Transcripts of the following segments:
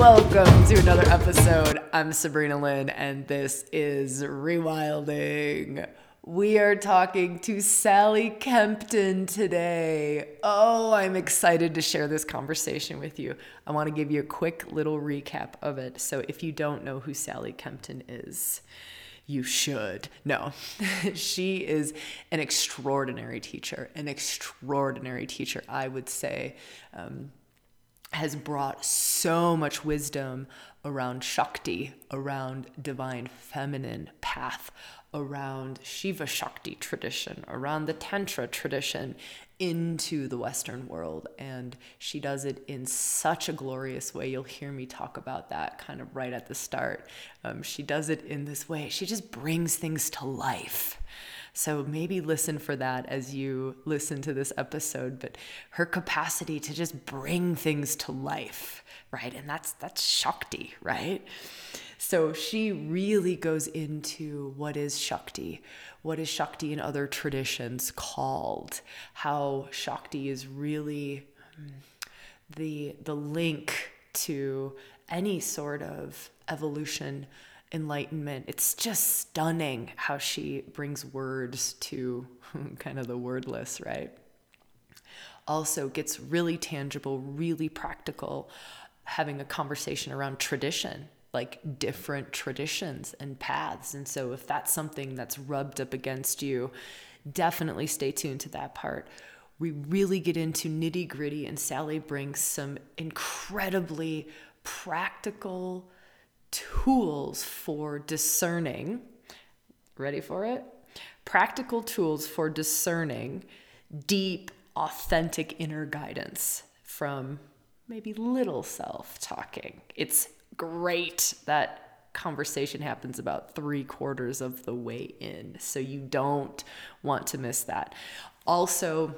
Welcome to another episode. I'm Sabrina Lynn, and this is Rewilding. We are talking to Sally Kempton today. Oh, I'm excited to share this conversation with you. I want to give you a quick little recap of it. So, if you don't know who Sally Kempton is, you should. No, she is an extraordinary teacher, an extraordinary teacher, I would say. Um, has brought so much wisdom around Shakti, around divine feminine path, around Shiva Shakti tradition, around the Tantra tradition into the Western world. And she does it in such a glorious way. You'll hear me talk about that kind of right at the start. Um, she does it in this way. She just brings things to life. So maybe listen for that as you listen to this episode, but her capacity to just bring things to life, right? And that's that's Shakti, right? So she really goes into what is Shakti, what is Shakti in other traditions called, how Shakti is really hmm, the the link to any sort of evolution enlightenment. It's just stunning how she brings words to kind of the wordless, right? Also gets really tangible, really practical, having a conversation around tradition, like different traditions and paths. And so if that's something that's rubbed up against you, definitely stay tuned to that part. We really get into nitty gritty, and Sally brings some incredibly practical, tools for discerning. Ready for it? Practical tools for discerning deep, authentic inner guidance from maybe little self talking. It's great that conversation happens about three quarters of the way in. So you don't want to miss that. Also,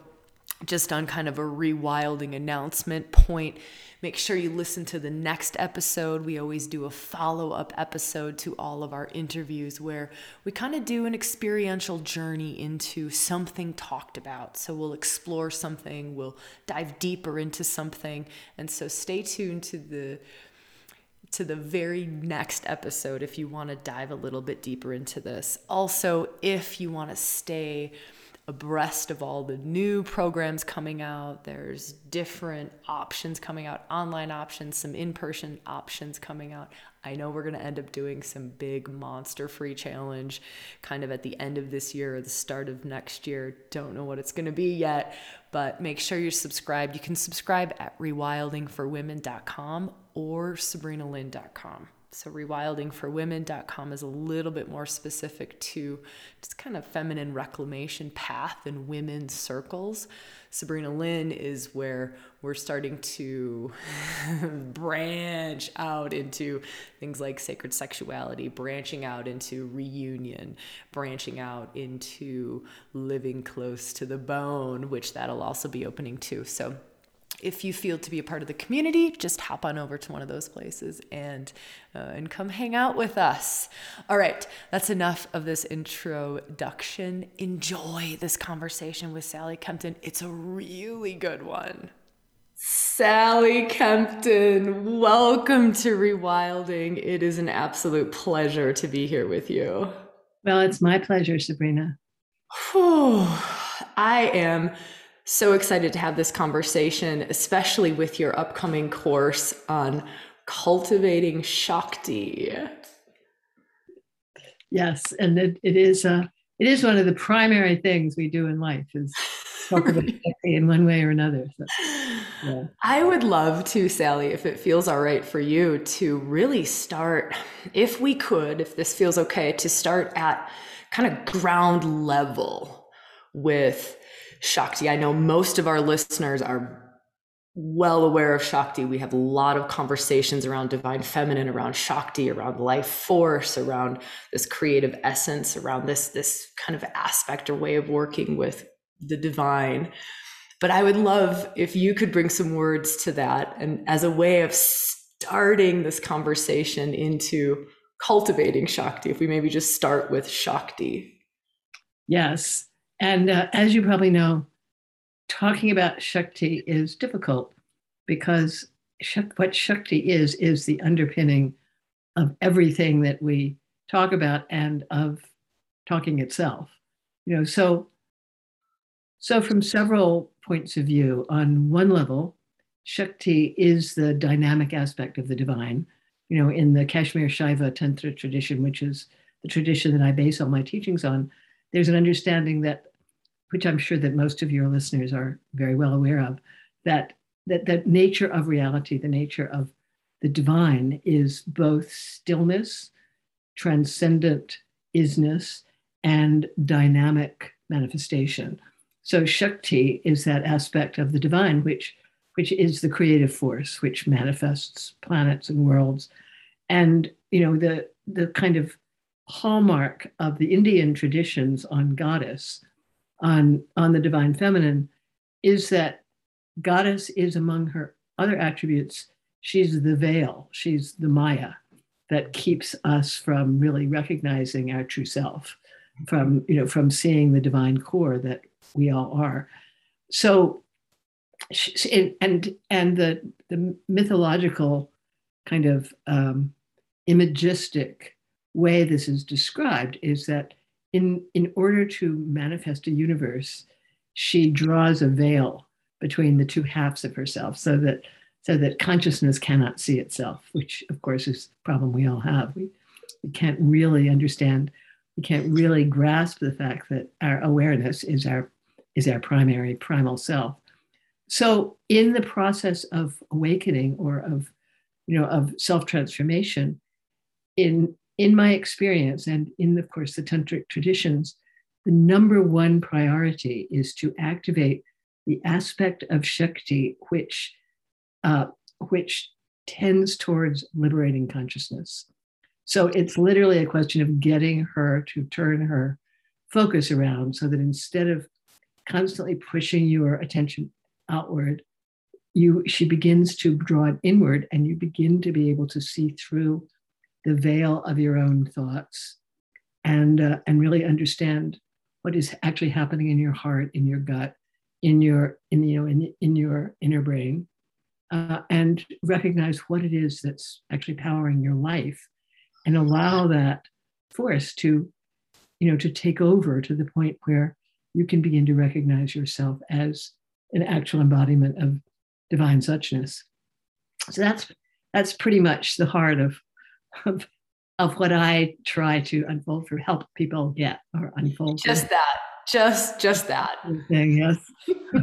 just on kind of a rewilding announcement point, make sure you listen to the next episode. We always do a follow up episode to all of our interviews where we kind of do an experiential journey into something talked about. So we'll explore something, we'll dive deeper into something. And so stay tuned to the to the very next episode if you want to dive a little bit deeper into this. Also, if you want to stay abreast of all the new programs coming out. There's different options coming out, online options, some in person options coming out. I know we're going to end up doing some big monster free challenge kind of at the end of this year or the start of next year. Don't know what it's going to be yet, but make sure you're subscribed. You can subscribe at rewildingforwomen.com or sabrinalynn.com. So, rewildingforwomen.com is a little bit more specific to just kind of feminine reclamation path in women's circles. Sabrina Lynn is where we're starting to branch out into things like sacred sexuality, branching out into reunion, branching out into living close to the bone, which that'll also be opening too. So, if you feel to be a part of the community, just hop on over to one of those places and uh, and come hang out with us. All right, that's enough of this introduction. Enjoy this conversation with Sally Kempton. It's a really good one. Sally Kempton, welcome to Rewilding. It is an absolute pleasure to be here with you. Well, it's my pleasure, Sabrina. I am so excited to have this conversation, especially with your upcoming course on cultivating Shakti. Yes, and it, it is uh, it is one of the primary things we do in life is talk about Shakti in one way or another. So, yeah. I would love to, Sally, if it feels all right for you, to really start, if we could, if this feels okay, to start at kind of ground level with Shakti. I know most of our listeners are well aware of Shakti. We have a lot of conversations around divine feminine, around Shakti, around life force, around this creative essence, around this this kind of aspect or way of working with the divine. But I would love if you could bring some words to that and as a way of starting this conversation into cultivating Shakti, if we maybe just start with Shakti. Yes. And uh, as you probably know, talking about Shakti is difficult because what Shakti is, is the underpinning of everything that we talk about and of talking itself. You know, so so from several points of view, on one level, Shakti is the dynamic aspect of the divine. You know, in the Kashmir Shaiva Tantra tradition, which is the tradition that I base all my teachings on, there's an understanding that, which I'm sure that most of your listeners are very well aware of, that that the nature of reality, the nature of the divine, is both stillness, transcendent isness, and dynamic manifestation. So Shakti is that aspect of the divine, which which is the creative force, which manifests planets and worlds. And you know, the the kind of hallmark of the Indian traditions on goddess, on, on the divine feminine, is that goddess is among her other attributes, she's the veil, she's the Maya that keeps us from really recognizing our true self, from you know, from seeing the divine core that we all are. So and and the the mythological kind of um, imagistic way this is described is that in, in order to manifest a universe, she draws a veil between the two halves of herself so that so that consciousness cannot see itself, which of course is a problem we all have. We, we can't really understand, we can't really grasp the fact that our awareness is our is our primary primal self. So in the process of awakening or of you know of self-transformation, in in my experience and in, of course, the tantric traditions, the number one priority is to activate the aspect of Shakti which, uh, which tends towards liberating consciousness. So it's literally a question of getting her to turn her focus around so that instead of constantly pushing your attention outward, you she begins to draw it inward and you begin to be able to see through the veil of your own thoughts and uh, and really understand what is actually happening in your heart in your gut in your in you know in, in your inner brain uh, and recognize what it is that's actually powering your life and allow that force to you know to take over to the point where you can begin to recognize yourself as an actual embodiment of divine suchness. So that's that's pretty much the heart of of, of what I try to unfold for help people get or unfold. Just that. Just just that. Yes.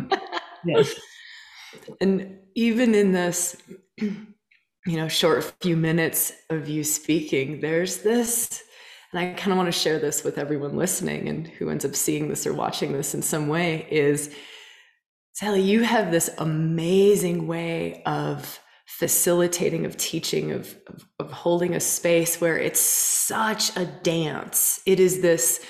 yes. And even in this, you know, short few minutes of you speaking, there's this, and I kind of want to share this with everyone listening and who ends up seeing this or watching this in some way is Sally, you have this amazing way of facilitating of teaching of, of, of holding a space where it's such a dance. It is this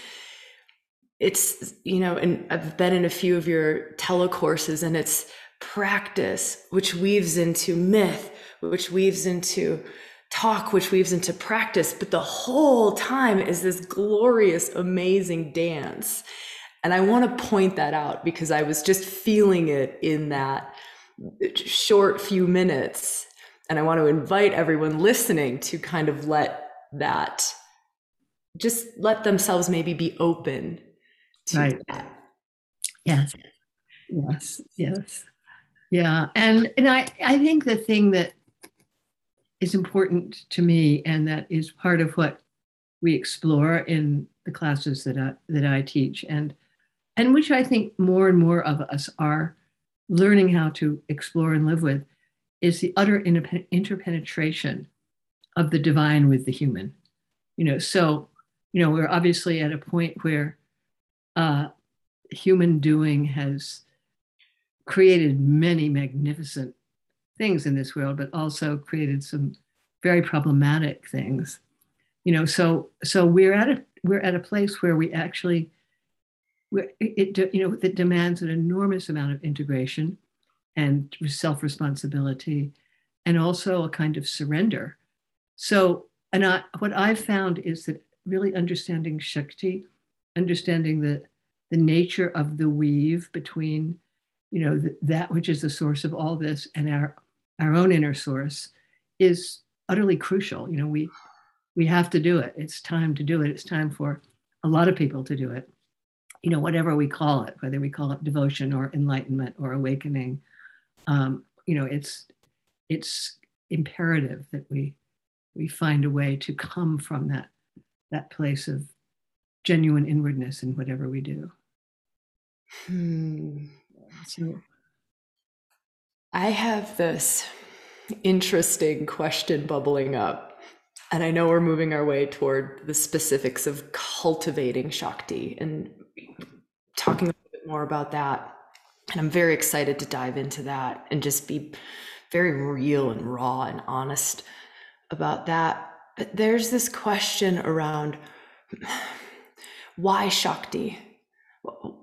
it's you know and i've been in a few of your telecourses and it's practice which weaves into myth which weaves into talk which weaves into practice. But the whole time is this glorious amazing dance. And i want to point that out because i was just feeling it in that short few minutes. And I want to invite everyone listening to kind of let that, just let themselves maybe be open to right. that. Yes. Yes. Yes. Yeah. And and I, I think the thing that is important to me and that is part of what we explore in the classes that I, that I teach and and which I think more and more of us are learning how to explore and live with is the utter interpenetration of the divine with the human. You know, so, you know, we're obviously at a point where uh, human doing has created many magnificent things in this world, but also created some very problematic things. You know, so so we're at a we're at a place where we actually where it, you know that demands an enormous amount of integration and self-responsibility and also a kind of surrender so and I, what i've found is that really understanding shakti understanding the the nature of the weave between you know the, that which is the source of all this and our our own inner source is utterly crucial. You know, we we have to do it. It's time to do it. It's time for a lot of people to do it. You know, whatever we call it, whether we call it devotion or enlightenment or awakening, um, you know, it's it's imperative that we we find a way to come from that that place of genuine inwardness in whatever we do. Hmm. So I have this interesting question bubbling up. And I know we're moving our way toward the specifics of cultivating Shakti and talking a bit more about that. And I'm very excited to dive into that and just be very real and raw and honest about that. But there's this question around why Shakti?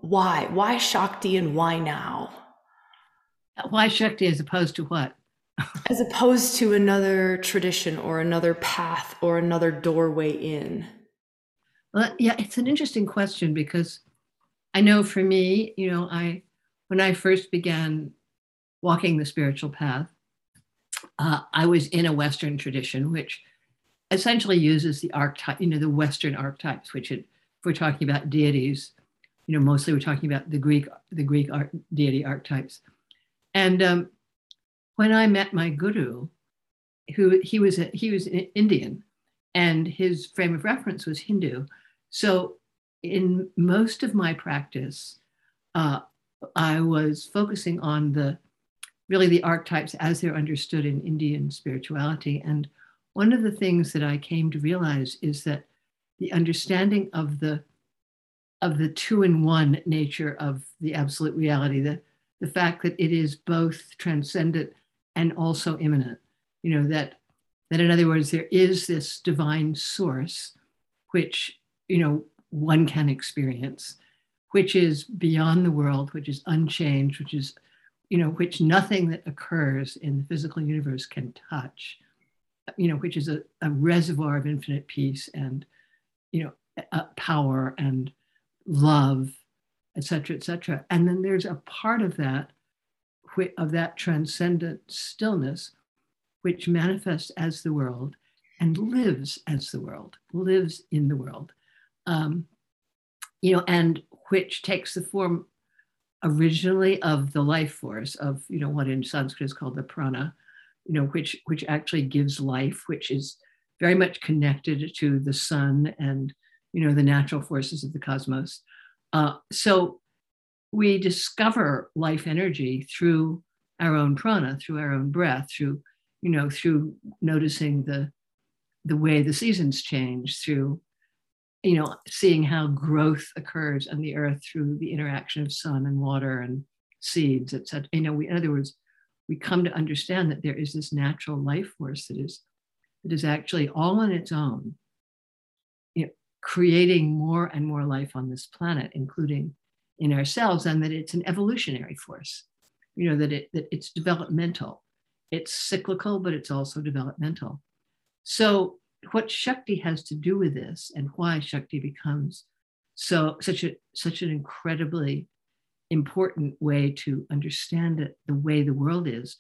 Why? Why Shakti and why now? Why Shakti as opposed to what? As opposed to another tradition or another path or another doorway in? Well, yeah, it's an interesting question because I know for me, you know, I when I first began walking the spiritual path, uh, I was in a Western tradition, which essentially uses the archetype, you know, the Western archetypes, which it, if we're talking about deities, you know, mostly we're talking about the Greek, the Greek art, deity archetypes. And um, when I met my guru, who he was a, he was Indian, and his frame of reference was Hindu. So in most of my practice, uh, I was focusing on the really the archetypes as they're understood in Indian spirituality. And one of the things that I came to realize is that the understanding of the of the two in one nature of the absolute reality, the, the fact that it is both transcendent and also immanent. You know, that that in other words, there is this divine source which, you know, one can experience, which is beyond the world, which is unchanged, which is, you know, which nothing that occurs in the physical universe can touch, you know, which is a, a reservoir of infinite peace and, you know, power and love, et cetera, et cetera. And then there's a part of that of that transcendent stillness, which manifests as the world and lives as the world, lives in the world, um, you know, and which takes the form originally of the life force of, you know, what in Sanskrit is called the prana, you know, which which actually gives life, which is very much connected to the sun and, you know, the natural forces of the cosmos. Uh, so we discover life energy through our own prana, through our own breath, through, you know, through noticing the the way the seasons change, through, you know, seeing how growth occurs on the earth through the interaction of sun and water and seeds, etc. You know, we, in other words, we come to understand that there is this natural life force that is that is actually all on its own, you know, creating more and more life on this planet, including in ourselves and that it's an evolutionary force you know that it that it's developmental. It's cyclical but it's also developmental. So what shakti has to do with this and why shakti becomes so such a such an incredibly important way to understand it the way the world is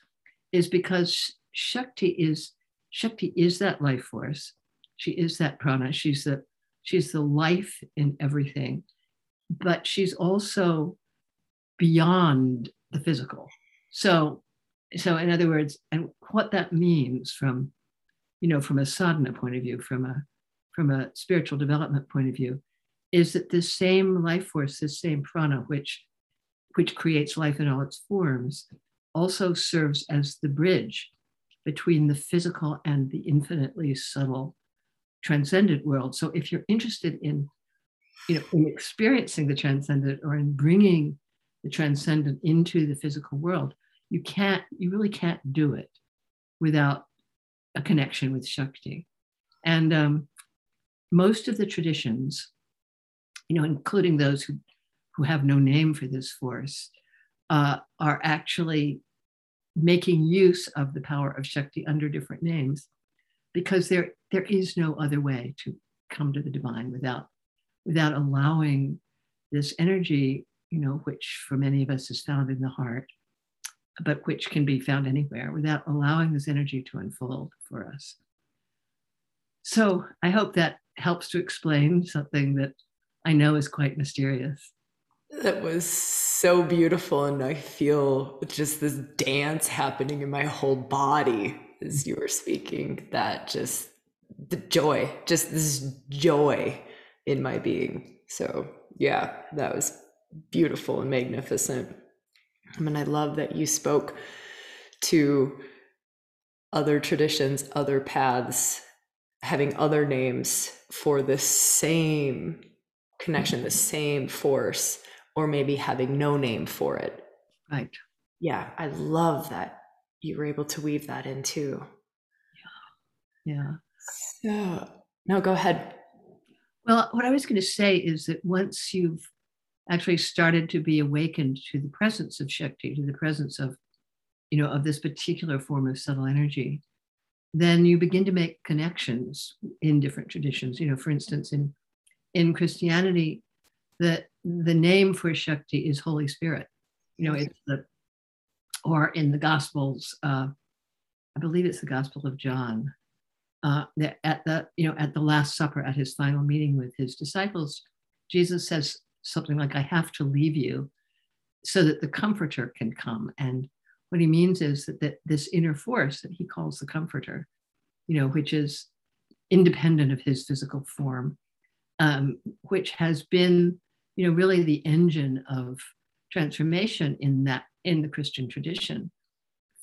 is because shakti is shakti is that life force. She is that prana. She's the she's the life in everything but she's also beyond the physical. So, so in other words, and what that means from, you know, from a sadhana point of view, from a from a spiritual development point of view, is that this same life force, this same prana, which which creates life in all its forms, also serves as the bridge between the physical and the infinitely subtle transcendent world. So if you're interested in you know, in experiencing the transcendent or in bringing the transcendent into the physical world, you can't, you really can't do it without a connection with Shakti. And um, most of the traditions, you know, including those who, who have no name for this force, uh, are actually making use of the power of Shakti under different names because there, there is no other way to come to the divine without without allowing this energy, you know, which for many of us is found in the heart, but which can be found anywhere without allowing this energy to unfold for us. So I hope that helps to explain something that I know is quite mysterious. That was so beautiful. And I feel just this dance happening in my whole body as you were speaking. That just the joy, just this joy in my being. So, yeah, that was beautiful and magnificent. I mean, I love that you spoke to other traditions, other paths, having other names for the same connection, the same force, or maybe having no name for it. Right. Yeah, I love that you were able to weave that in too. Yeah. Yeah. So, no, go ahead. Well, what I was going to say is that once you've actually started to be awakened to the presence of Shakti, to the presence of, you know, of this particular form of subtle energy, then you begin to make connections in different traditions. You know, for instance, in in Christianity, the the name for Shakti is Holy Spirit. You know, it's the or in the Gospels, uh, I believe it's the Gospel of John. Uh, at the you know at the Last Supper, at his final meeting with his disciples, Jesus says something like, "I have to leave you, so that the Comforter can come." And what he means is that, that this inner force that he calls the Comforter, you know, which is independent of his physical form, um, which has been, you know, really the engine of transformation in that in the Christian tradition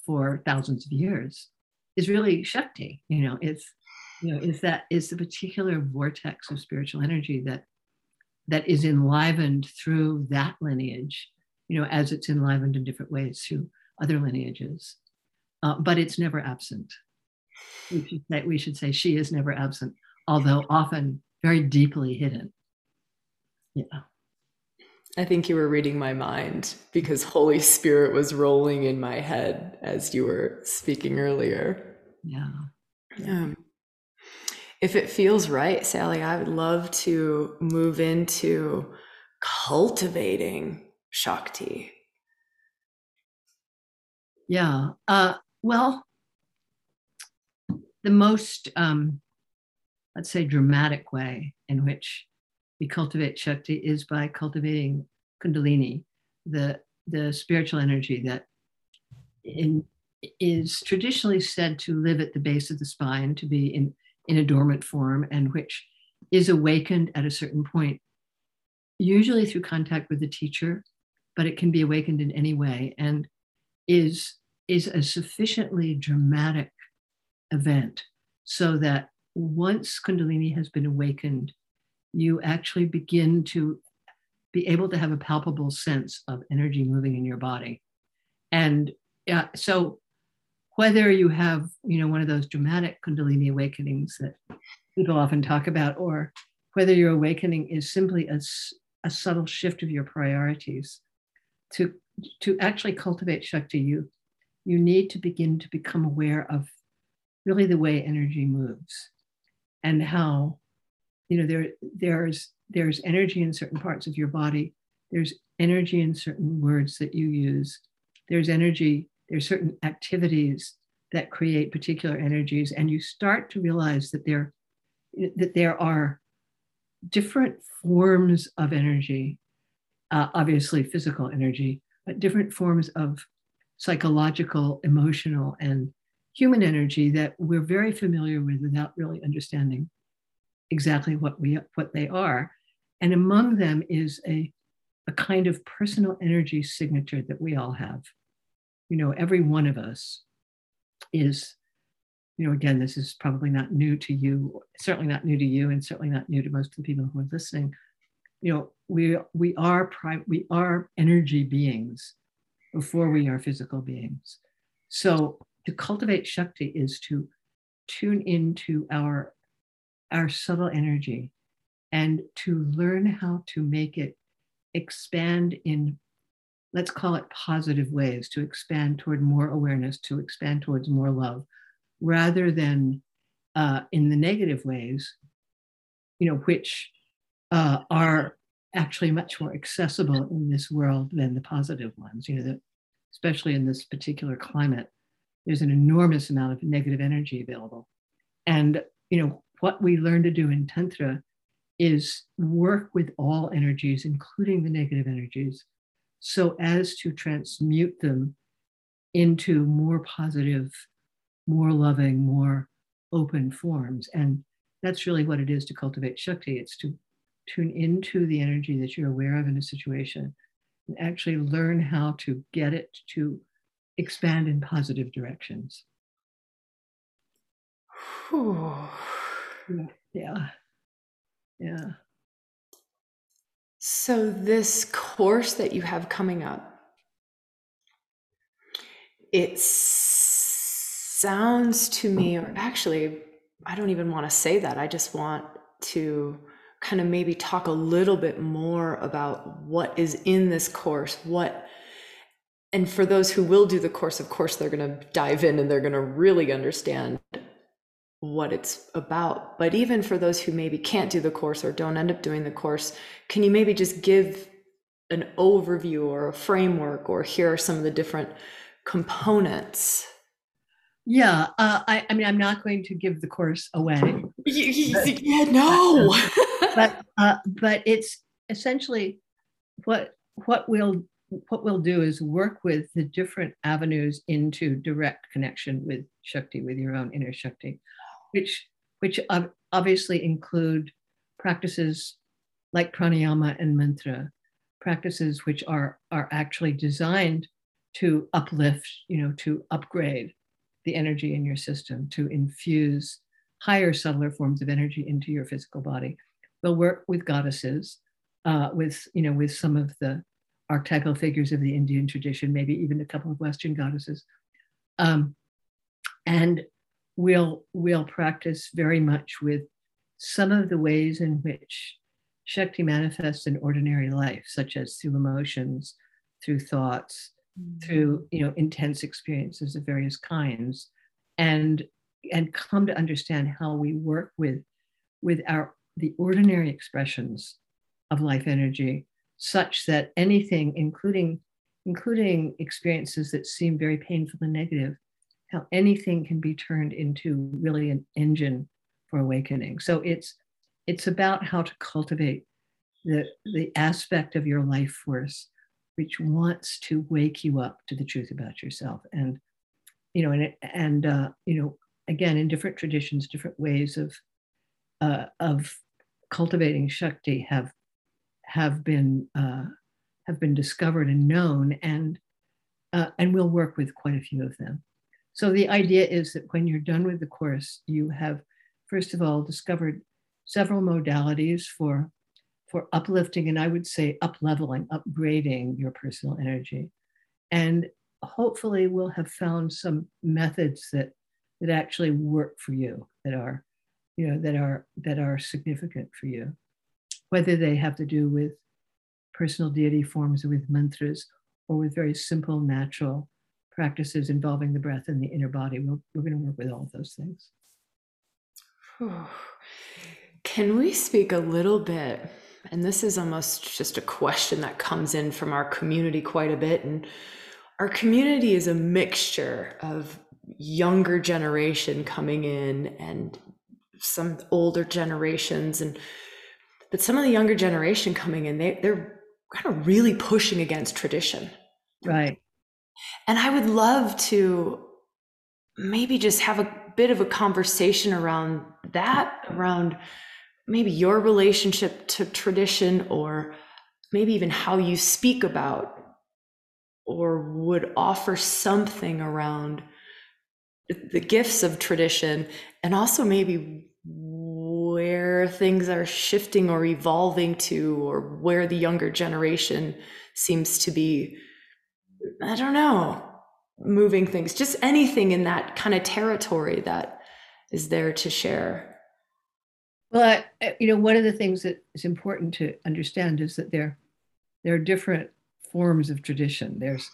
for thousands of years, is really Shakti. You know, it's you know, is that is the particular vortex of spiritual energy that that is enlivened through that lineage, you know, as it's enlivened in different ways through other lineages. Uh, but it's never absent. We should, say, we should say she is never absent, although often very deeply hidden. Yeah. I think you were reading my mind because Holy Spirit was rolling in my head as you were speaking earlier. Yeah. Um, if it feels right, Sally, I would love to move into cultivating Shakti. Yeah. Uh, well, the most um, let's say, dramatic way in which we cultivate Shakti is by cultivating Kundalini, the, the spiritual energy that in, is traditionally said to live at the base of the spine, to be in, in a dormant form, and which is awakened at a certain point, usually through contact with the teacher, but it can be awakened in any way and is, is a sufficiently dramatic event so that once Kundalini has been awakened, you actually begin to be able to have a palpable sense of energy moving in your body. And uh, so, whether you have, you know, one of those dramatic Kundalini awakenings that people often talk about, or whether your awakening is simply a, a subtle shift of your priorities, to to actually cultivate Shakti, you you need to begin to become aware of really the way energy moves and how you know there there's there's energy in certain parts of your body there's energy in certain words that you use there's energy there's certain activities that create particular energies and you start to realize that there that there are different forms of energy uh, obviously physical energy but different forms of psychological emotional and human energy that we're very familiar with without really understanding exactly what we what they are. And among them is a a kind of personal energy signature that we all have you know every one of us is you know again this is probably not new to you certainly not new to you and certainly not new to most of the people who are listening. You know we we are prime we are energy beings before we are physical beings. So to cultivate Shakti is to tune into our, our subtle energy and to learn how to make it expand in, let's call it positive ways, to expand toward more awareness, to expand towards more love, rather than uh, in the negative ways, you know, which uh, are actually much more accessible in this world than the positive ones. You know, especially in this particular climate, there's an enormous amount of negative energy available. And you know what we learn to do in tantra is work with all energies, including the negative energies, so as to transmute them into more positive, more loving, more open forms. And that's really what it is to cultivate Shakti. It's to tune into the energy that you're aware of in a situation and actually learn how to get it to expand in positive directions. Yeah. Yeah. So, this course that you have coming up, it sounds to me, or actually, I don't even want to say that. I just want to kind of maybe talk a little bit more about what is in this course, what and for those who will do the course, of course, they're going to dive in and they're going to really understand what it's about. But even for those who maybe can't do the course or don't end up doing the course, can you maybe just give an overview or a framework or here are some of the different components? Yeah, uh, I, I, mean, I'm not going to give the course away. yeah, no. but uh, but it's essentially what what we'll what we'll do is work with the different avenues into direct connection with Shakti, with your own inner Shakti, which which obviously include practices like pranayama and mantra, practices which are are actually designed to uplift, you know, to upgrade the energy in your system, to infuse higher subtler forms of energy into your physical body. They'll work with goddesses, uh, with you know, with some of the archetypal figures of the Indian tradition, maybe even a couple of Western goddesses. Um, and we'll, we'll practice very much with some of the ways in which Shakti manifests in ordinary life, such as through emotions, through thoughts, mm-hmm. through you know intense experiences of various kinds, and and come to understand how we work with with our the ordinary expressions of life energy such that anything, including including experiences that seem very painful and negative, how anything can be turned into really an engine for awakening. So it's it's about how to cultivate the the aspect of your life force which wants to wake you up to the truth about yourself and you know and and uh, you know again in different traditions different ways of uh, of cultivating shakti have have been uh, have been discovered and known, and uh, and we'll work with quite a few of them. So the idea is that when you're done with the course, you have first of all discovered several modalities for for uplifting and I would say upleveling, upgrading your personal energy, and hopefully we'll have found some methods that that actually work for you that are you know that are that are significant for you. Whether they have to do with personal deity forms with mantras or with very simple natural practices involving the breath and the inner body. We're, we're going to work with all of those things. Can we speak a little bit? And this is almost just a question that comes in from our community quite a bit. And our community is a mixture of younger generation coming in and some older generations. And but some of the younger generation coming in, they, they're kind of really pushing against tradition. Right. And I would love to maybe just have a bit of a conversation around that, around maybe your relationship to tradition, or maybe even how you speak about or would offer something around the gifts of tradition and also maybe where things are shifting or evolving to, or where the younger generation seems to be, I don't know, moving things, just anything in that kind of territory that is there to share. Well, I, you know, one of the things that is important to understand is that there, there are different forms of tradition. There's,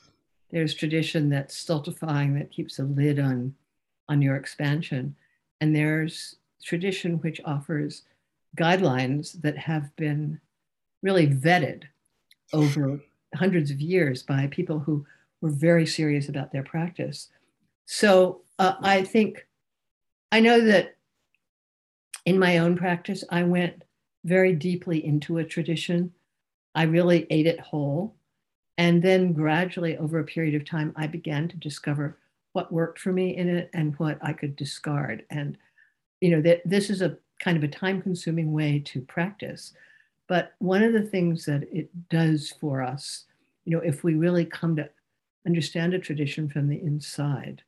there's tradition that's stultifying, that keeps a lid on, on your expansion, and there's tradition which offers guidelines that have been really vetted over hundreds of years by people who were very serious about their practice. So uh, I think I know that in my own practice, I went very deeply into a tradition. I really ate it whole. And then gradually, over a period of time, I began to discover what worked for me in it and what I could discard. And, you know, that this is a kind of a time consuming way to practice. But one of the things that it does for us, you know, if we really come to understand a tradition from the inside,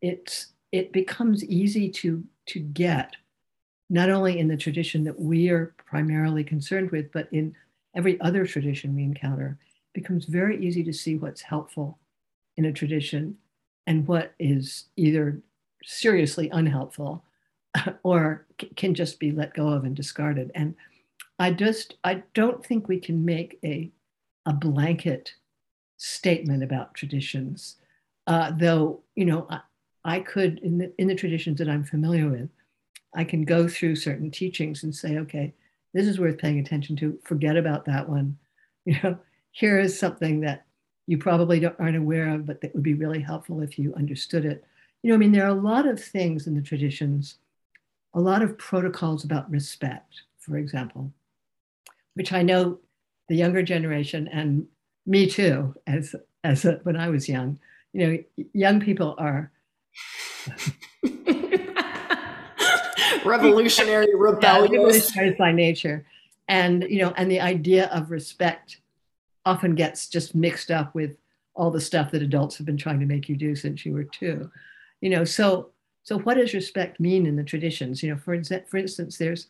it's it becomes easy to to get not only in the tradition that we are primarily concerned with, but in every other tradition we encounter, becomes very easy to see what's helpful in a tradition and what is either seriously unhelpful or can just be let go of and discarded. And I just I don't think we can make a a blanket statement about traditions, uh, though you know I, I could in the in the traditions that I'm familiar with, I can go through certain teachings and say, okay, this is worth paying attention to. Forget about that one. You know, here is something that you probably aren't aware of, but that would be really helpful if you understood it. You know, I mean, there are a lot of things in the traditions, a lot of protocols about respect, for example, which I know the younger generation and me too, as as a, when I was young, you know, young people are revolutionary, rebellious. Yeah, by nature. And, you know, and the idea of respect often gets just mixed up with all the stuff that adults have been trying to make you do since you were two. You know, so so what does respect mean in the traditions? You know, for, for instance, there's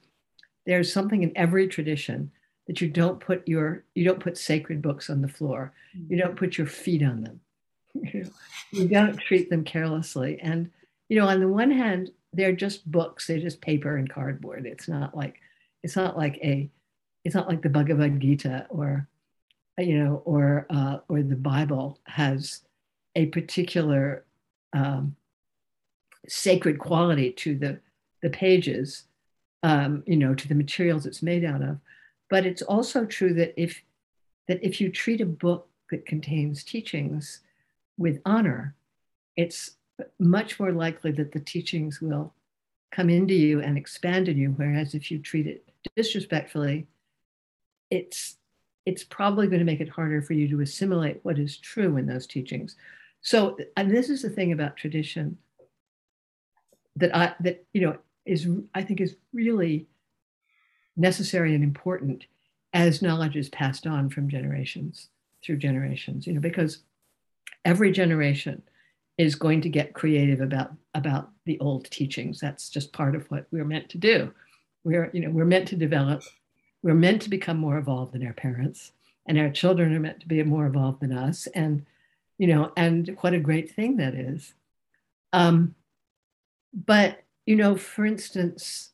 there's something in every tradition that you don't put your you don't put sacred books on the floor. You don't put your feet on them. you don't treat them carelessly. And you know, on the one hand, they're just books they're just paper and cardboard it's not like it's not like a it's not like the bhagavad gita or you know or uh, or the bible has a particular um, sacred quality to the the pages um, you know to the materials it's made out of but it's also true that if that if you treat a book that contains teachings with honor it's much more likely that the teachings will come into you and expand in you. Whereas if you treat it disrespectfully, it's it's probably going to make it harder for you to assimilate what is true in those teachings. So, and this is the thing about tradition that I that you know is I think is really necessary and important as knowledge is passed on from generations through generations. You know, because every generation is going to get creative about about the old teachings. That's just part of what we're meant to do. We're you know we're meant to develop. We're meant to become more evolved than our parents, and our children are meant to be more evolved than us. And you know, and what a great thing that is. Um, but you know, for instance,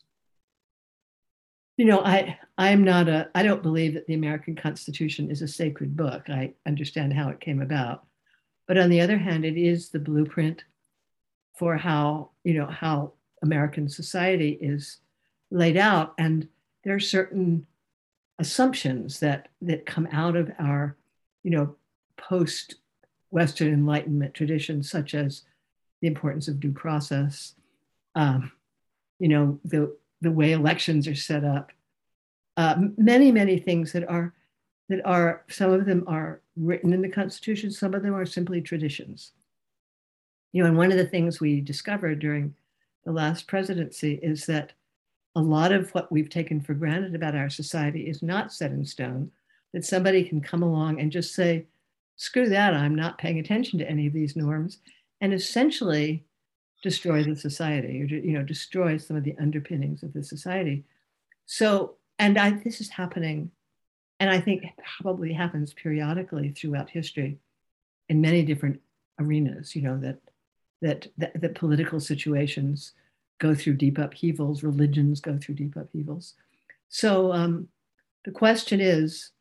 you know, I I'm not a I don't believe that the American Constitution is a sacred book. I understand how it came about. But on the other hand, it is the blueprint for how, you know, how American society is laid out. And there are certain assumptions that that come out of our, you know, post Western Enlightenment traditions, such as the importance of due process, um, you know, the the way elections are set up, uh, many many things that are that are some of them are written in the Constitution, some of them are simply traditions. You know, and one of the things we discovered during the last presidency is that a lot of what we've taken for granted about our society is not set in stone, that somebody can come along and just say, screw that, I'm not paying attention to any of these norms, and essentially destroy the society or you know destroy some of the underpinnings of the society so and I, this is happening and I think probably happens periodically throughout history in many different arenas, you know, that that that, that political situations go through deep upheavals, religions go through deep upheavals. So um, the question is,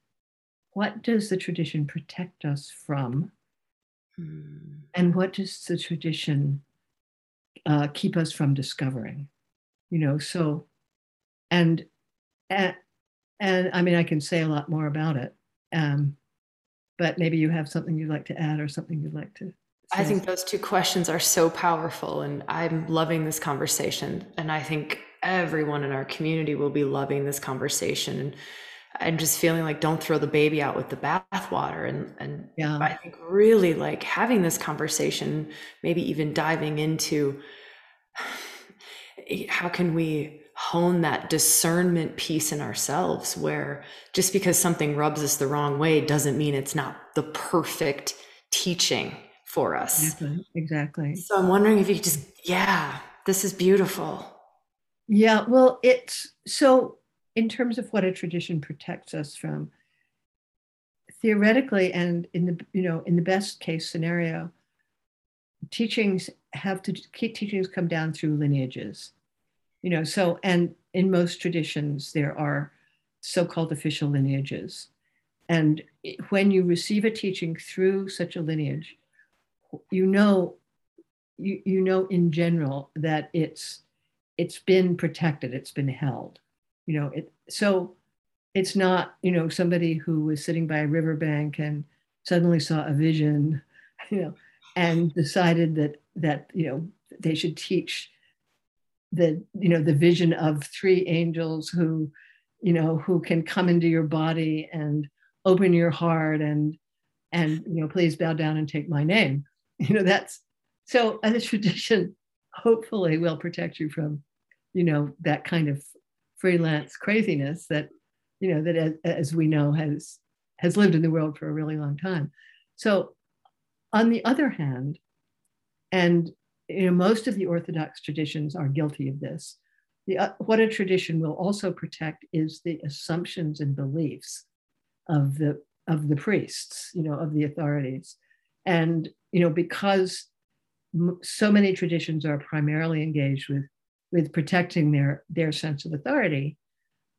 what does the tradition protect us from? Hmm. And what does the tradition uh, keep us from discovering? You know, so, and, and and I mean, I can say a lot more about it. Um, but maybe you have something you'd like to add or something you'd like to I think those two questions are so powerful, and I'm loving this conversation. And I think everyone in our community will be loving this conversation. And I'm just feeling like don't throw the baby out with the bathwater. And and yeah. I think really like having this conversation, maybe even diving into eh, how can we hone that discernment piece in ourselves where just because something rubs us the wrong way doesn't mean it's not the perfect teaching for us. Exactly. exactly. So I'm wondering if you just, yeah, this is beautiful. Yeah, well, it's so in terms of what a tradition protects us from, theoretically and in the you know in the best case scenario, teachings have to teachings come down through lineages. You know, so and in most traditions there are so-called official lineages. And when you receive a teaching through such a lineage, you know you, you know in general that it's it's been protected it's been held you know it so it's not you know somebody who was sitting by a riverbank and suddenly saw a vision you know and decided that that you know they should teach the you know the vision of three angels who you know who can come into your body and open your heart and and you know please bow down and take my name. You know that's so a tradition hopefully will protect you from you know that kind of freelance craziness that you know that as, as we know has has lived in the world for a really long time. So on the other hand and you know most of the orthodox traditions are guilty of this the, uh, what a tradition will also protect is the assumptions and beliefs of the of the priests you know of the authorities. And you know, because so many traditions are primarily engaged with with protecting their their sense of authority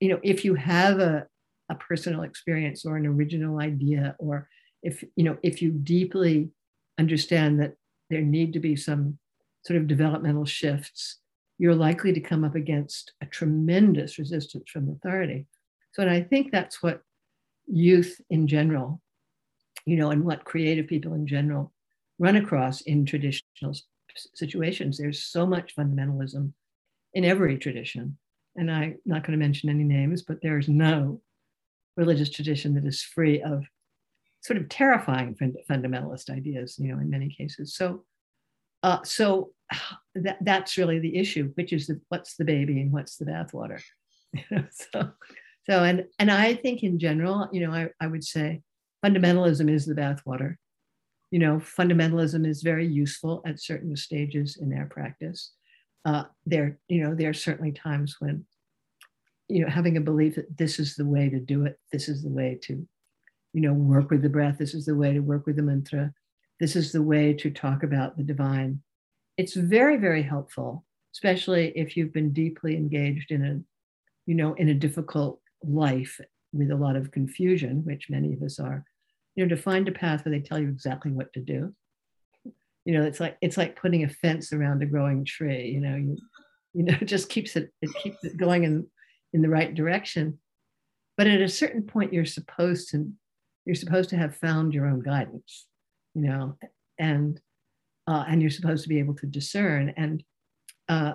you know if you have a, a personal experience or an original idea or if you know if you deeply understand that there need to be some sort of developmental shifts you're likely to come up against a tremendous resistance from authority so and i think that's what youth in general you know and what creative people in general run across in traditional situations. There's so much fundamentalism in every tradition. And I'm not going to mention any names, but there's no religious tradition that is free of sort of terrifying fundamentalist ideas, you know, in many cases. So, uh, so that, that's really the issue, which is the, what's the baby and what's the bathwater. so, so, and, and I think in general, you know, I, I would say fundamentalism is the bathwater you know, fundamentalism is very useful at certain stages in our practice. Uh, there, you know, there are certainly times when, you know, having a belief that this is the way to do it, this is the way to, you know, work with the breath, this is the way to work with the mantra, this is the way to talk about the divine. It's very, very helpful, especially if you've been deeply engaged in a, you know, in a difficult life with a lot of confusion, which many of us are you know to find a path where they tell you exactly what to do you know it's like it's like putting a fence around a growing tree you know you you know it just keeps it it keeps it going in in the right direction. But at a certain point you're supposed to you're supposed to have found your own guidance you know and uh, and you're supposed to be able to discern. And uh,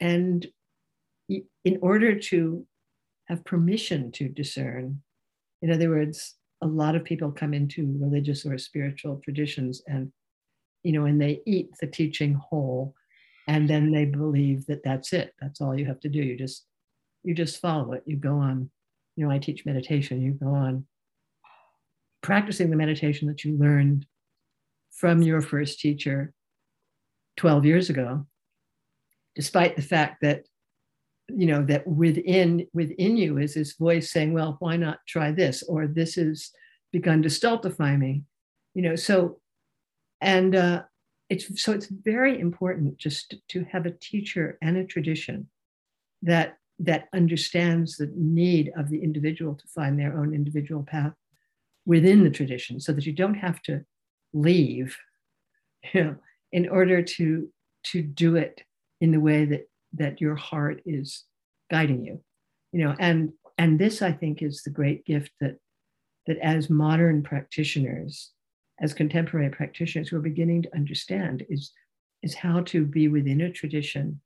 and in order to have permission to discern in other words a lot of people come into religious or spiritual traditions and you know and they eat the teaching whole and then they believe that that's it. That's all you have to do. You just you just follow it. You go on you know i teach meditation. You go on practicing the meditation that you learned from your first teacher 12 years ago despite the fact that you know that within within you is this voice saying well why not try this? or this has begun to stultify me. You know so and uh, it's so it's very important just to have a teacher and a tradition that that understands the need of the individual to find their own individual path within the tradition so that you don't have to leave you know in order to to do it in the way that that your heart is guiding you you know and and this i think is the great gift that that as modern practitioners, as contemporary practitioners, who are beginning to understand is, is how to be within a tradition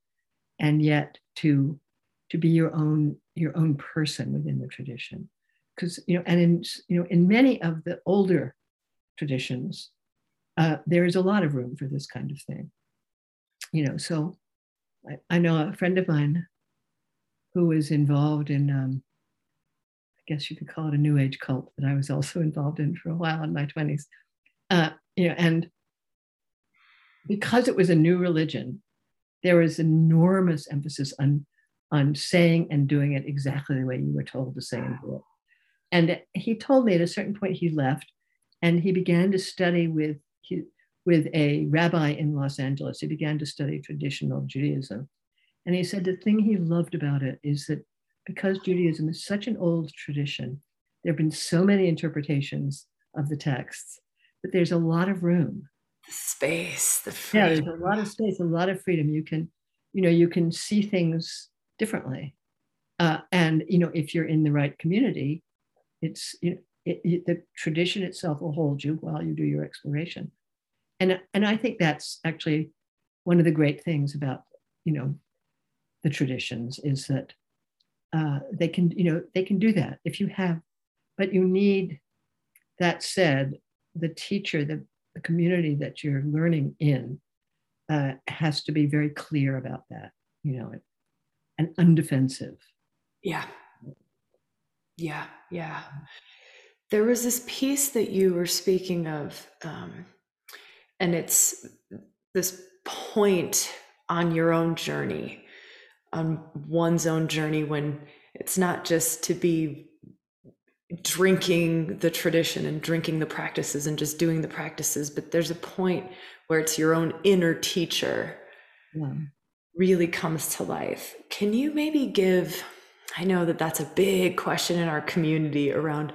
and yet to, to be your own, your own person within the tradition. Because, you know, and in, you know, in many of the older traditions, uh, there is a lot of room for this kind of thing. You know, so I, I know a friend of mine who was involved in um, I guess you could call it a new age cult that I was also involved in for a while in my 20s. Uh, you know, and because it was a new religion, there was enormous emphasis on on saying and doing it exactly the way you were told to say and do it. And he told me at a certain point he left and he began to study with with a rabbi in Los Angeles. He began to study traditional Judaism. And he said the thing he loved about it is that because Judaism is such an old tradition, there have been so many interpretations of the texts that there's a lot of room. The space, the freedom. Yeah, there's a lot of space, a lot of freedom. You can, you know, you can see things differently. Uh, and you know, if you're in the right community, it's you know, it, it, the tradition itself will hold you while you do your exploration. And and I think that's actually one of the great things about you know the traditions is that uh, they can you know they can do that if you have but you need that said the teacher the, the community that you're learning in uh, has to be very clear about that you know and undefensive. Yeah. Yeah yeah. There was this piece that you were speaking of um, and it's this point on your own journey on one's own journey when it's not just to be drinking the tradition and drinking the practices and just doing the practices, but there's a point where it's your own inner teacher yeah. really comes to life. Can you maybe give? I know that that's a big question in our community around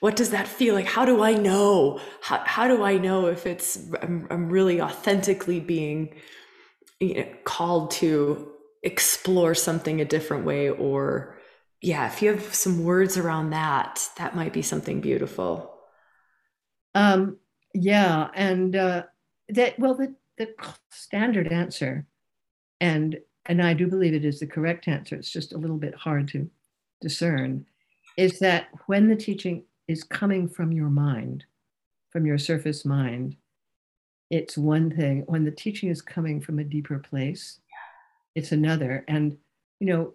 what does that feel like? How do I know? How, how do I know if it's I'm, I'm really authentically being you know, called to explore something a different way or yeah if you have some words around that that might be something beautiful um yeah and uh that well the the standard answer and and i do believe it is the correct answer it's just a little bit hard to discern is that when the teaching is coming from your mind from your surface mind it's one thing when the teaching is coming from a deeper place it's another. And, you know,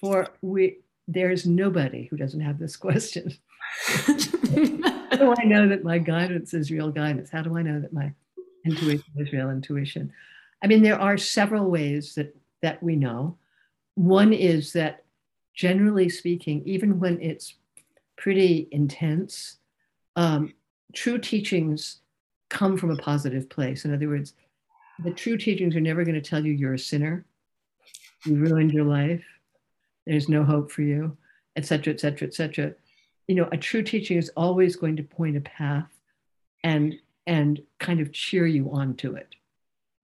for we, there's nobody who doesn't have this question. How do I know that my guidance is real guidance? How do I know that my intuition is real intuition? I mean, there are several ways that that we know. One is that generally speaking, even when it's pretty intense, um, true teachings come from a positive place. In other words, the true teachings are never going to tell you you're a sinner, you ruined your life, there's no hope for you, etc., etc., etc. You know, a true teaching is always going to point a path and and kind of cheer you on to it,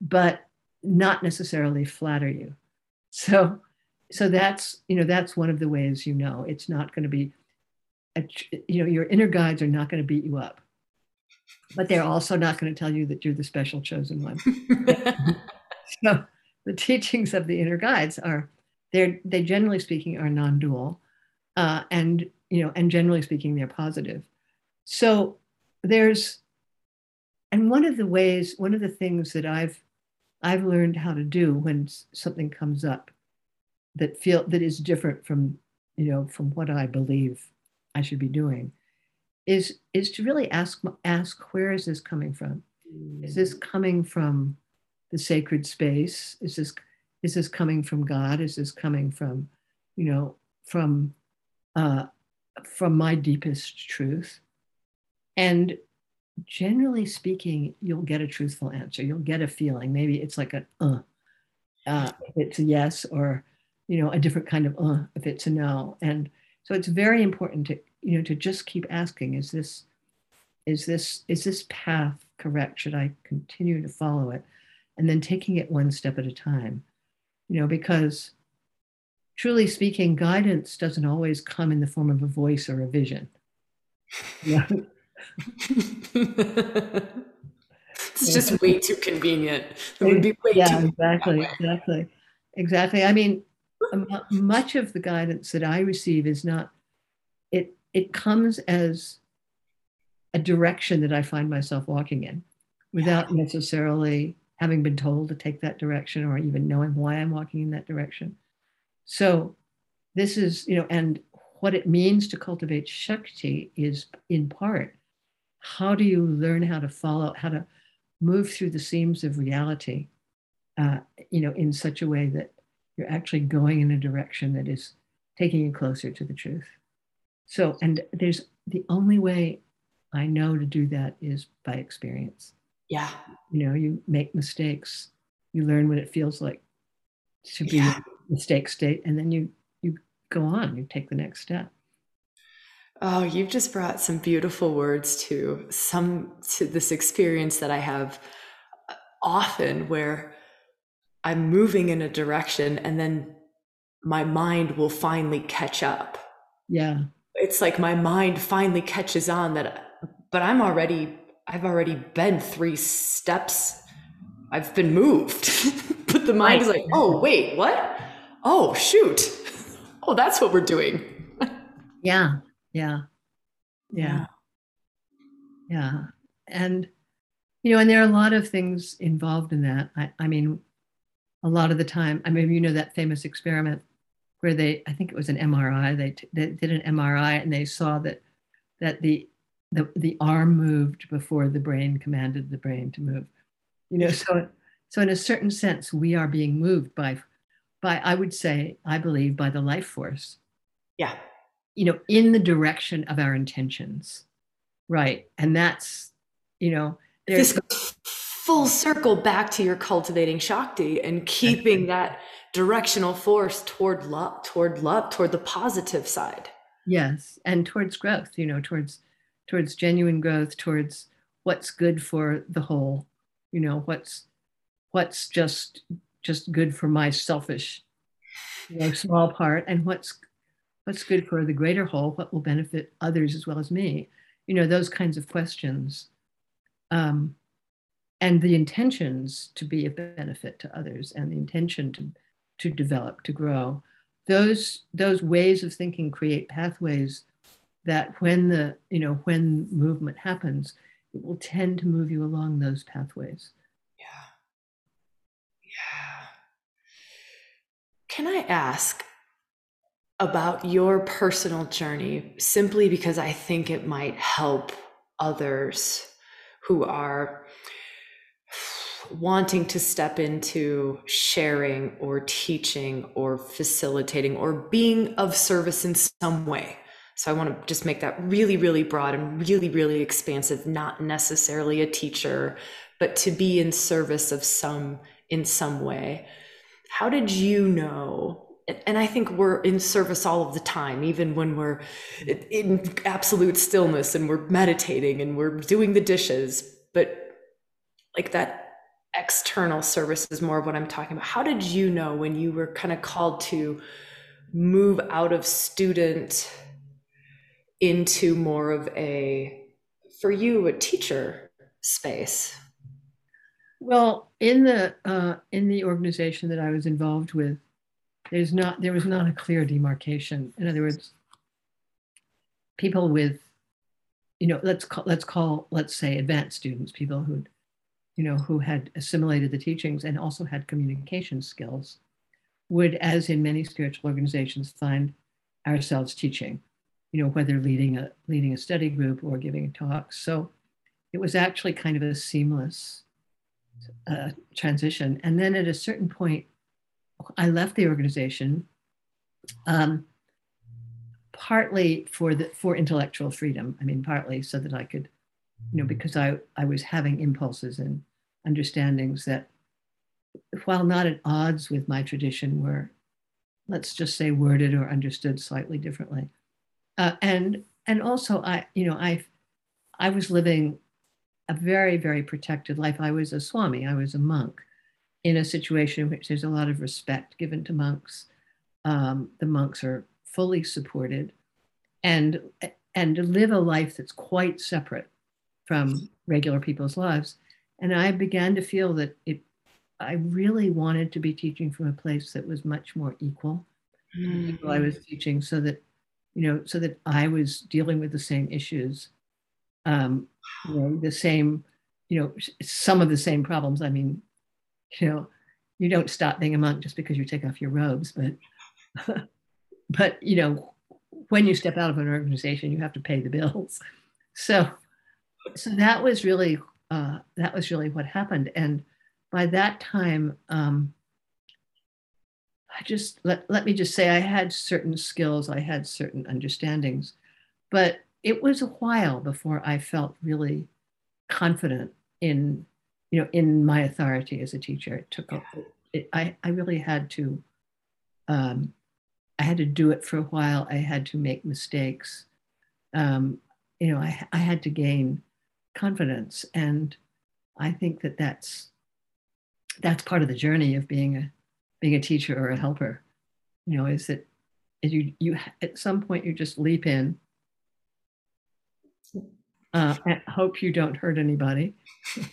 but not necessarily flatter you. So, so that's you know that's one of the ways you know it's not going to be, a, you know, your inner guides are not going to beat you up but they're also not going to tell you that you're the special chosen one. so the teachings of the inner guides are they're they generally speaking are non-dual, uh, and you know, and generally speaking they're positive. So there's, and one of the ways, one of the things that I've I've learned how to do when something comes up that feel that is different from you know from what I believe I should be doing is is to really ask ask where is this coming from? Is this mm. coming from the sacred space? Is this is this coming from God? Is this coming from, you know, from uh, from my deepest truth? And generally speaking, you'll get a truthful answer. You'll get a feeling. Maybe it's like a uh, uh, if it's a yes, or you know, a different kind of uh, if it's a no. And so it's very important to you know to just keep asking is this is this is this path correct should i continue to follow it and then taking it one step at a time you know because truly speaking guidance doesn't always come in the form of a voice or a vision Yeah. it's just way too convenient. It would be way yeah, too exactly, exactly, exactly. I mean, much of the guidance that I receive is not it. It comes as a direction that I find myself walking in, without necessarily having been told to take that direction or even knowing why I'm walking in that direction. So, this is you know, and what it means to cultivate Shakti is in part how do you learn how to follow, how to move through the seams of reality, uh, you know, in such a way that you're actually going in a direction that is taking you closer to the truth. So, and there's the only way I know to do that is by experience. Yeah. You know, you make mistakes, you learn what it feels like to be yeah. mistake state, and then you you go on, you take the next step. Oh, you've just brought some beautiful words to some to this experience that I have uh, often where I'm moving in a direction and then my mind will finally catch up. Yeah. It's like my mind finally catches on that but I'm already I've already been 3 steps. I've been moved. but the mind right. is like, "Oh, wait, what? Oh, shoot. Oh, that's what we're doing." yeah. Yeah. Yeah. Yeah. And, you know, and there are a lot of things involved in that. I, I mean, a lot of the time, I mean, you know, that famous experiment where they, I think it was an MRI, they, t- they did an MRI and they saw that, that the, the, the arm moved before the brain commanded the brain to move. You know, so, so in a certain sense, we are being moved by, by, I would say, I believe, by the life force. Yeah you know, in the direction of our intentions. Right. And that's, you know, this full circle back to your cultivating Shakti and keeping that directional force toward love, toward love, toward the positive side. Yes. And towards growth, you know, towards towards genuine growth, towards what's good for the whole, you know, what's what's just just good for my selfish you know, small part and what's what's good for the greater whole what will benefit others as well as me you know those kinds of questions. Um, and the intentions to be of benefit to others and the intention to to develop to grow. Those those ways of thinking create pathways that when the you know when movement happens it will tend to move you along those pathways. Yeah. Yeah. Can i ask about your personal journey simply because I think it might help others who are wanting to step into sharing or teaching or facilitating or being of service in some way. So I want to just make that really, really broad and really, really expansive, not necessarily a teacher, but to be in service of some in some way. How did you know and I think we're in service all of the time, even when we're in absolute stillness and we're meditating and we're doing the dishes. But like that external service is more of what I'm talking about. How did you know when you were kind of called to move out of student into more of a, for you, a teacher space? Well, in the uh, in the organization that I was involved with, there's not there was not a clear demarcation. In other words, people with, you know, let's call let's call let's say advanced students, people who, you know, who had assimilated the teachings and also had communication skills, would, as in many spiritual organizations, find ourselves teaching, you know, whether leading a leading a study group or giving a talk. So it was actually kind of a seamless uh, transition. And then at a certain point, I left the organization um, partly for the for intellectual freedom. I mean, partly so that I could, you know, because I I was having impulses and understandings that, while not at odds with my tradition, were, let's just say, worded or understood slightly differently. Uh, and and also I you know I I was living a very very protected life. I was a swami. I was a monk in a situation in which there's a lot of respect given to monks. Um, the monks are fully supported, and and to live a life that's quite separate from regular people's lives. And I began to feel that it, I really wanted to be teaching from a place that was much more equal mm-hmm. I was teaching, so that you know, so that I was dealing with the same issues, um, you know, the same, you know, some of the same problems. I mean, you know, you don't stop being a monk just because you take off your robes, but, but you know, when you step out of an organization, you have to pay the bills. So, so that was really uh, that was really what happened. And by that time, um, I just let, let me just say I had certain skills, I had certain understandings, but it was a while before I felt really confident in you know in my authority as a teacher. It took a, it, I I really had to um, I had to do it for a while. I had to make mistakes. Um, you know, I I had to gain confidence, and I think that that's that's part of the journey of being a being a teacher or a helper you know is that you you at some point you just leap in uh, hope you don't hurt anybody.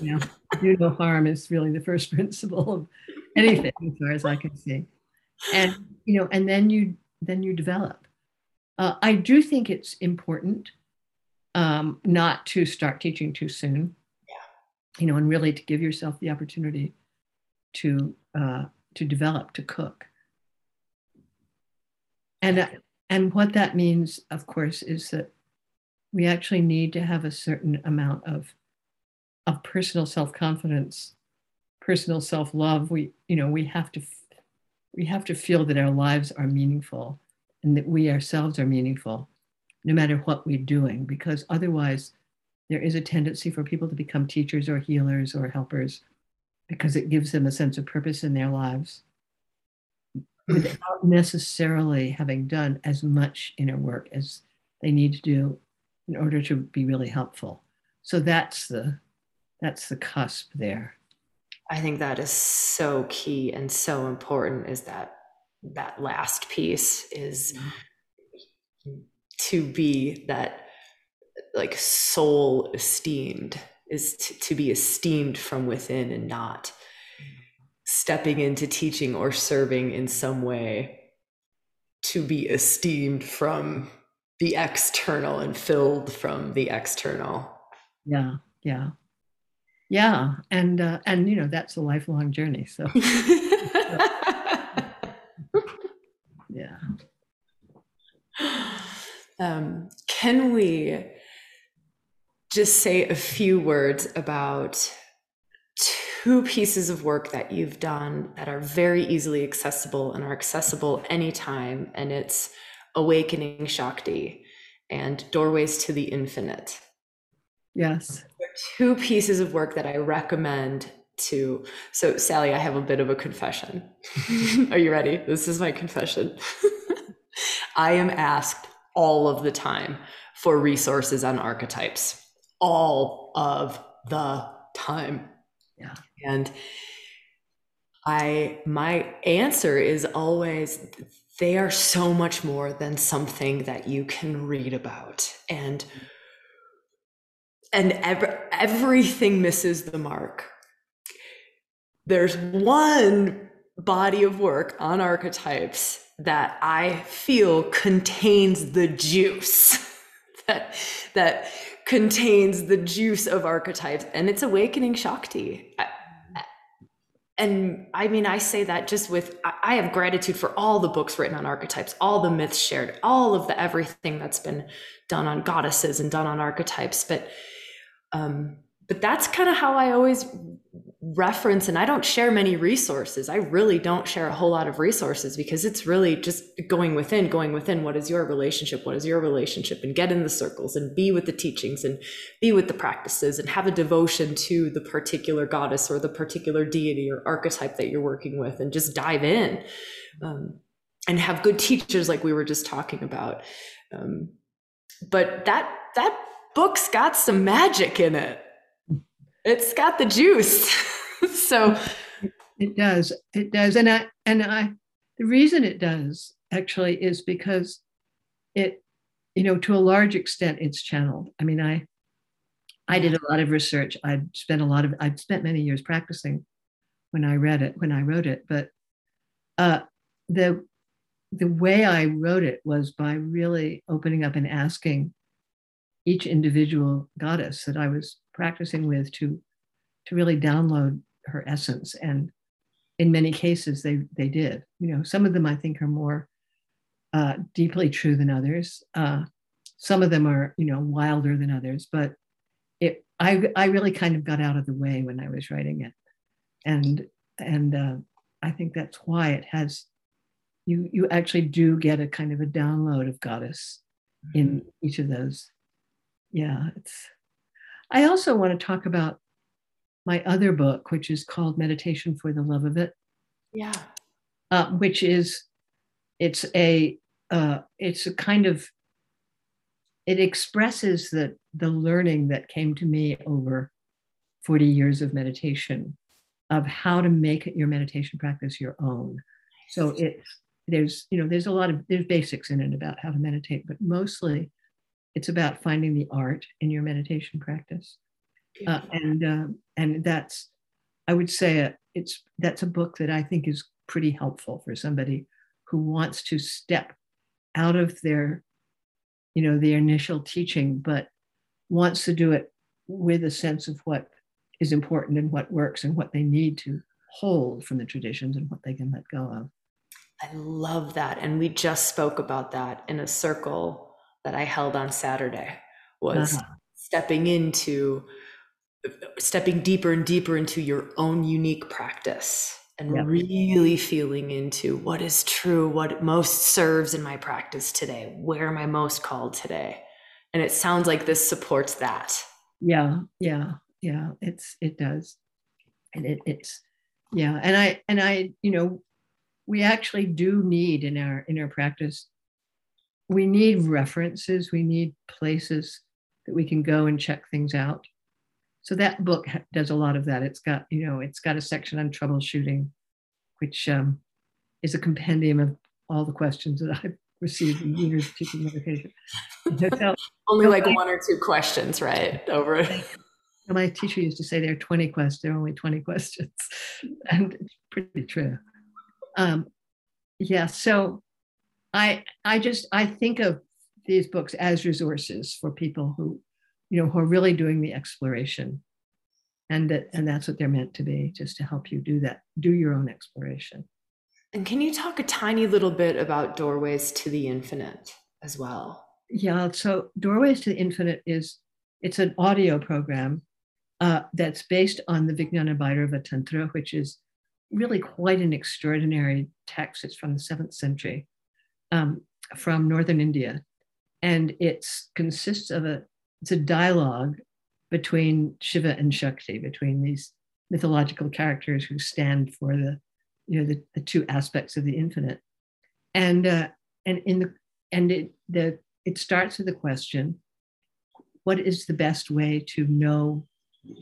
You know do no harm is really the first principle of anything as far as i can see. And you know and then you then you develop. Uh, i do think it's important um, not to start teaching too soon. Yeah. you know and really to give yourself the opportunity to uh, to develop to cook. And, uh, and what that means, of course, is that we actually need to have a certain amount of, of personal self-confidence, personal self-love. We, you know, we have to we have to feel that our lives are meaningful and that we ourselves are meaningful, no matter what we're doing, because otherwise there is a tendency for people to become teachers or healers or helpers because it gives them a sense of purpose in their lives without necessarily having done as much inner work as they need to do in order to be really helpful. So that's the that's the cusp there. I think that is so key and so important is that that last piece is mm-hmm. to be that like soul esteemed is to, to be esteemed from within and not stepping into teaching or serving in some way to be esteemed from the external and filled from the external. Yeah yeah. Yeah and uh, and you know that's a lifelong journey so. Yeah. Um, can we just say a few words about two pieces of work that you've done that are very easily accessible and are accessible anytime. And it's Awakening Shakti and Doorways to the Infinite. Yes. Two pieces of work that I recommend to. So, Sally, I have a bit of a confession. are you ready? This is my confession. I am asked all of the time for resources on archetypes all of the time. Yeah. And I my answer is always they are so much more than something that you can read about and and ev- everything misses the mark. There's one body of work on archetypes that I feel contains the juice that that contains the juice of archetypes and it's awakening shakti. And i mean i say that just with i have gratitude for all the books written on archetypes all the myths shared all of the everything that's been done on goddesses and done on archetypes but um but that's kind of how i always reference and I don't share many resources. I really don't share a whole lot of resources because it's really just going within, going within what is your relationship? What is your relationship? And get in the circles and be with the teachings and be with the practices and have a devotion to the particular goddess or the particular deity or archetype that you're working with and just dive in. Um, and have good teachers like we were just talking about. Um, but that that book's got some magic in it. It's got the juice. so it does. It does. And I and I the reason it does actually is because it you know, to a large extent, it's channeled. I mean, I I did a lot of research. I spent a lot of I spent many years practicing when I read it, when I wrote it. But uh, the the way I wrote it was by really opening up and asking each individual goddess that I was practicing with to to really download her essence. And in many cases, they they did. You know, some of them I think are more uh, deeply true than others. Uh, some of them are, you know, wilder than others, but it, I, I really kind of got out of the way when I was writing it. And, and uh, I think that's why it has, you, you actually do get a kind of a download of goddess in mm-hmm. each of those. Yeah, it's, I also want to talk about my other book, which is called Meditation for the Love of It. Yeah. Uh, which is, it's a uh, it's a kind of it expresses the the learning that came to me over 40 years of meditation of how to make your meditation practice your own so it's there's you know there's a lot of there's basics in it about how to meditate but mostly it's about finding the art in your meditation practice. Uh, and uh, and that's i would say uh, it's that's a book that i think is pretty helpful for somebody who wants to step out of their you know their initial teaching but wants to do it with a sense of what is important and what works and what they need to hold from the traditions and what they can let go of. I love that. And we just spoke about that in a circle that i held on saturday was uh-huh. stepping into stepping deeper and deeper into your own unique practice and yep. really feeling into what is true, what most serves in my practice today. Where am I most called today? And it sounds like this supports that. Yeah, yeah, yeah. It's it does, and it, it's yeah. And I and I, you know, we actually do need in our in our practice. We need references. We need places that we can go and check things out so that book does a lot of that. It's got, you know, it's got a section on troubleshooting, which um, is a compendium of all the questions that I've received in years of teaching meditation. So, only like one or two questions, right? Over. My teacher used to say there are 20 questions, there are only 20 questions. And it's pretty true. Um, yeah, so I I just I think of these books as resources for people who you know, who are really doing the exploration. And that, and that's what they're meant to be, just to help you do that, do your own exploration. And can you talk a tiny little bit about Doorways to the Infinite as well? Yeah, so Doorways to the Infinite is it's an audio program uh, that's based on the Vijnana Bhairava Tantra, which is really quite an extraordinary text. It's from the seventh century, um, from northern India, and it consists of a it's a dialogue between Shiva and Shakti, between these mythological characters who stand for the, you know, the, the two aspects of the infinite. And uh, and in the and it the it starts with the question, what is the best way to know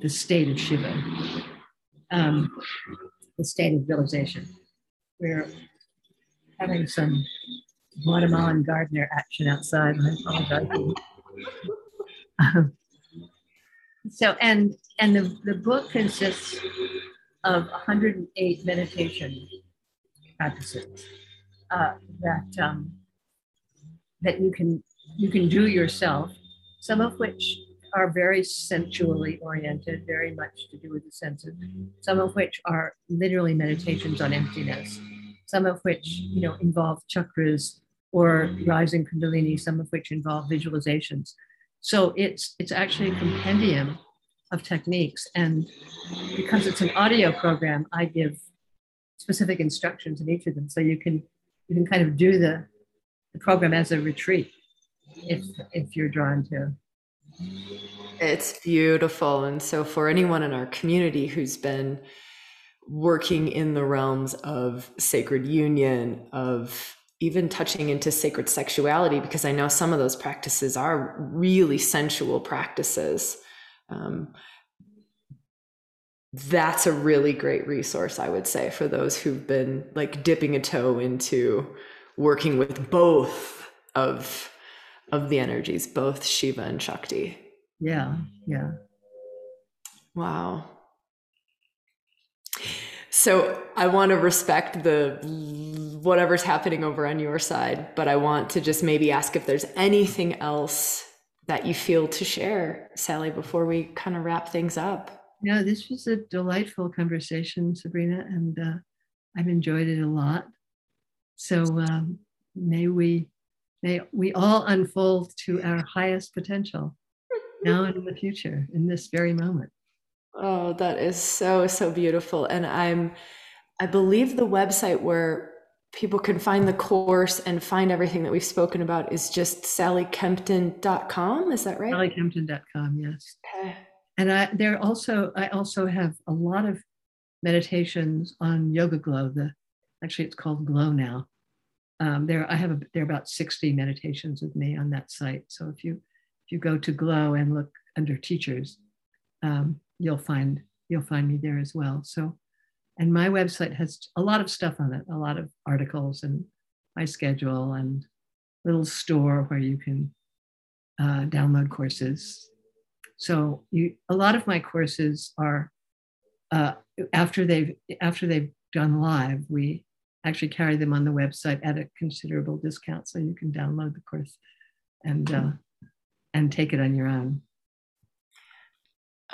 the state of Shiva? Um, the state of realization. We're having some Guatemalan gardener action outside. Apologize. so and and the, the book consists of 108 meditation practices uh, that um, that you can you can do yourself some of which are very sensually oriented very much to do with the senses some of which are literally meditations on emptiness some of which you know involve chakras or mm-hmm. rising kundalini some of which involve visualizations so it's it's actually a compendium of techniques. And because it's an audio program, I give specific instructions in each of them. So you can you can kind of do the, the program as a retreat if if you're drawn to. It's beautiful. And so for anyone in our community who's been working in the realms of sacred union, of even touching into sacred sexuality because i know some of those practices are really sensual practices um, that's a really great resource i would say for those who've been like dipping a toe into working with both of of the energies, both Shiva and Shakti. Yeah, yeah. Wow. So I want to respect the whatever's happening over on your side, but I want to just maybe ask if there's anything else that you feel to share, Sally, before we kind of wrap things up. Yeah, this was a delightful conversation, Sabrina, and uh, I've enjoyed it a lot. So um, may we may we all unfold to our highest potential now and in the future, in this very moment. Oh, that is so, so beautiful. And I'm, I believe the website where people can find the course and find everything that we've spoken about is just sallykempton.com. Is that right? Sallykempton.com, yes. Okay. And I there also I also have a lot of meditations on YogaGlo. The actually it's called Glo now. Um, there I have a, there are about 60 meditations with me on that site. So if you if you go to Glo and look under teachers, um, you'll find you'll find me there as well. So, and my website has a lot of stuff on it, a lot of articles and my schedule and little store where you can uh, download courses. So you, a lot of my courses are uh, after they've after they've done live, we actually carry them on the website at a considerable discount, so you can download the course and uh, and take it on your own.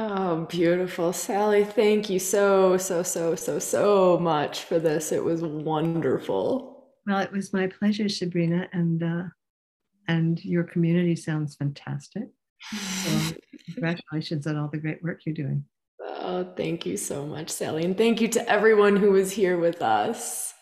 Oh, beautiful. Sally, thank you so, so, so, so, so much for this. It was wonderful. Well, it was my pleasure, Sabrina, and uh, and your community sounds fantastic. So congratulations on all the great work you're doing. Oh, thank you so much, Sally. And thank you to everyone who was here with us.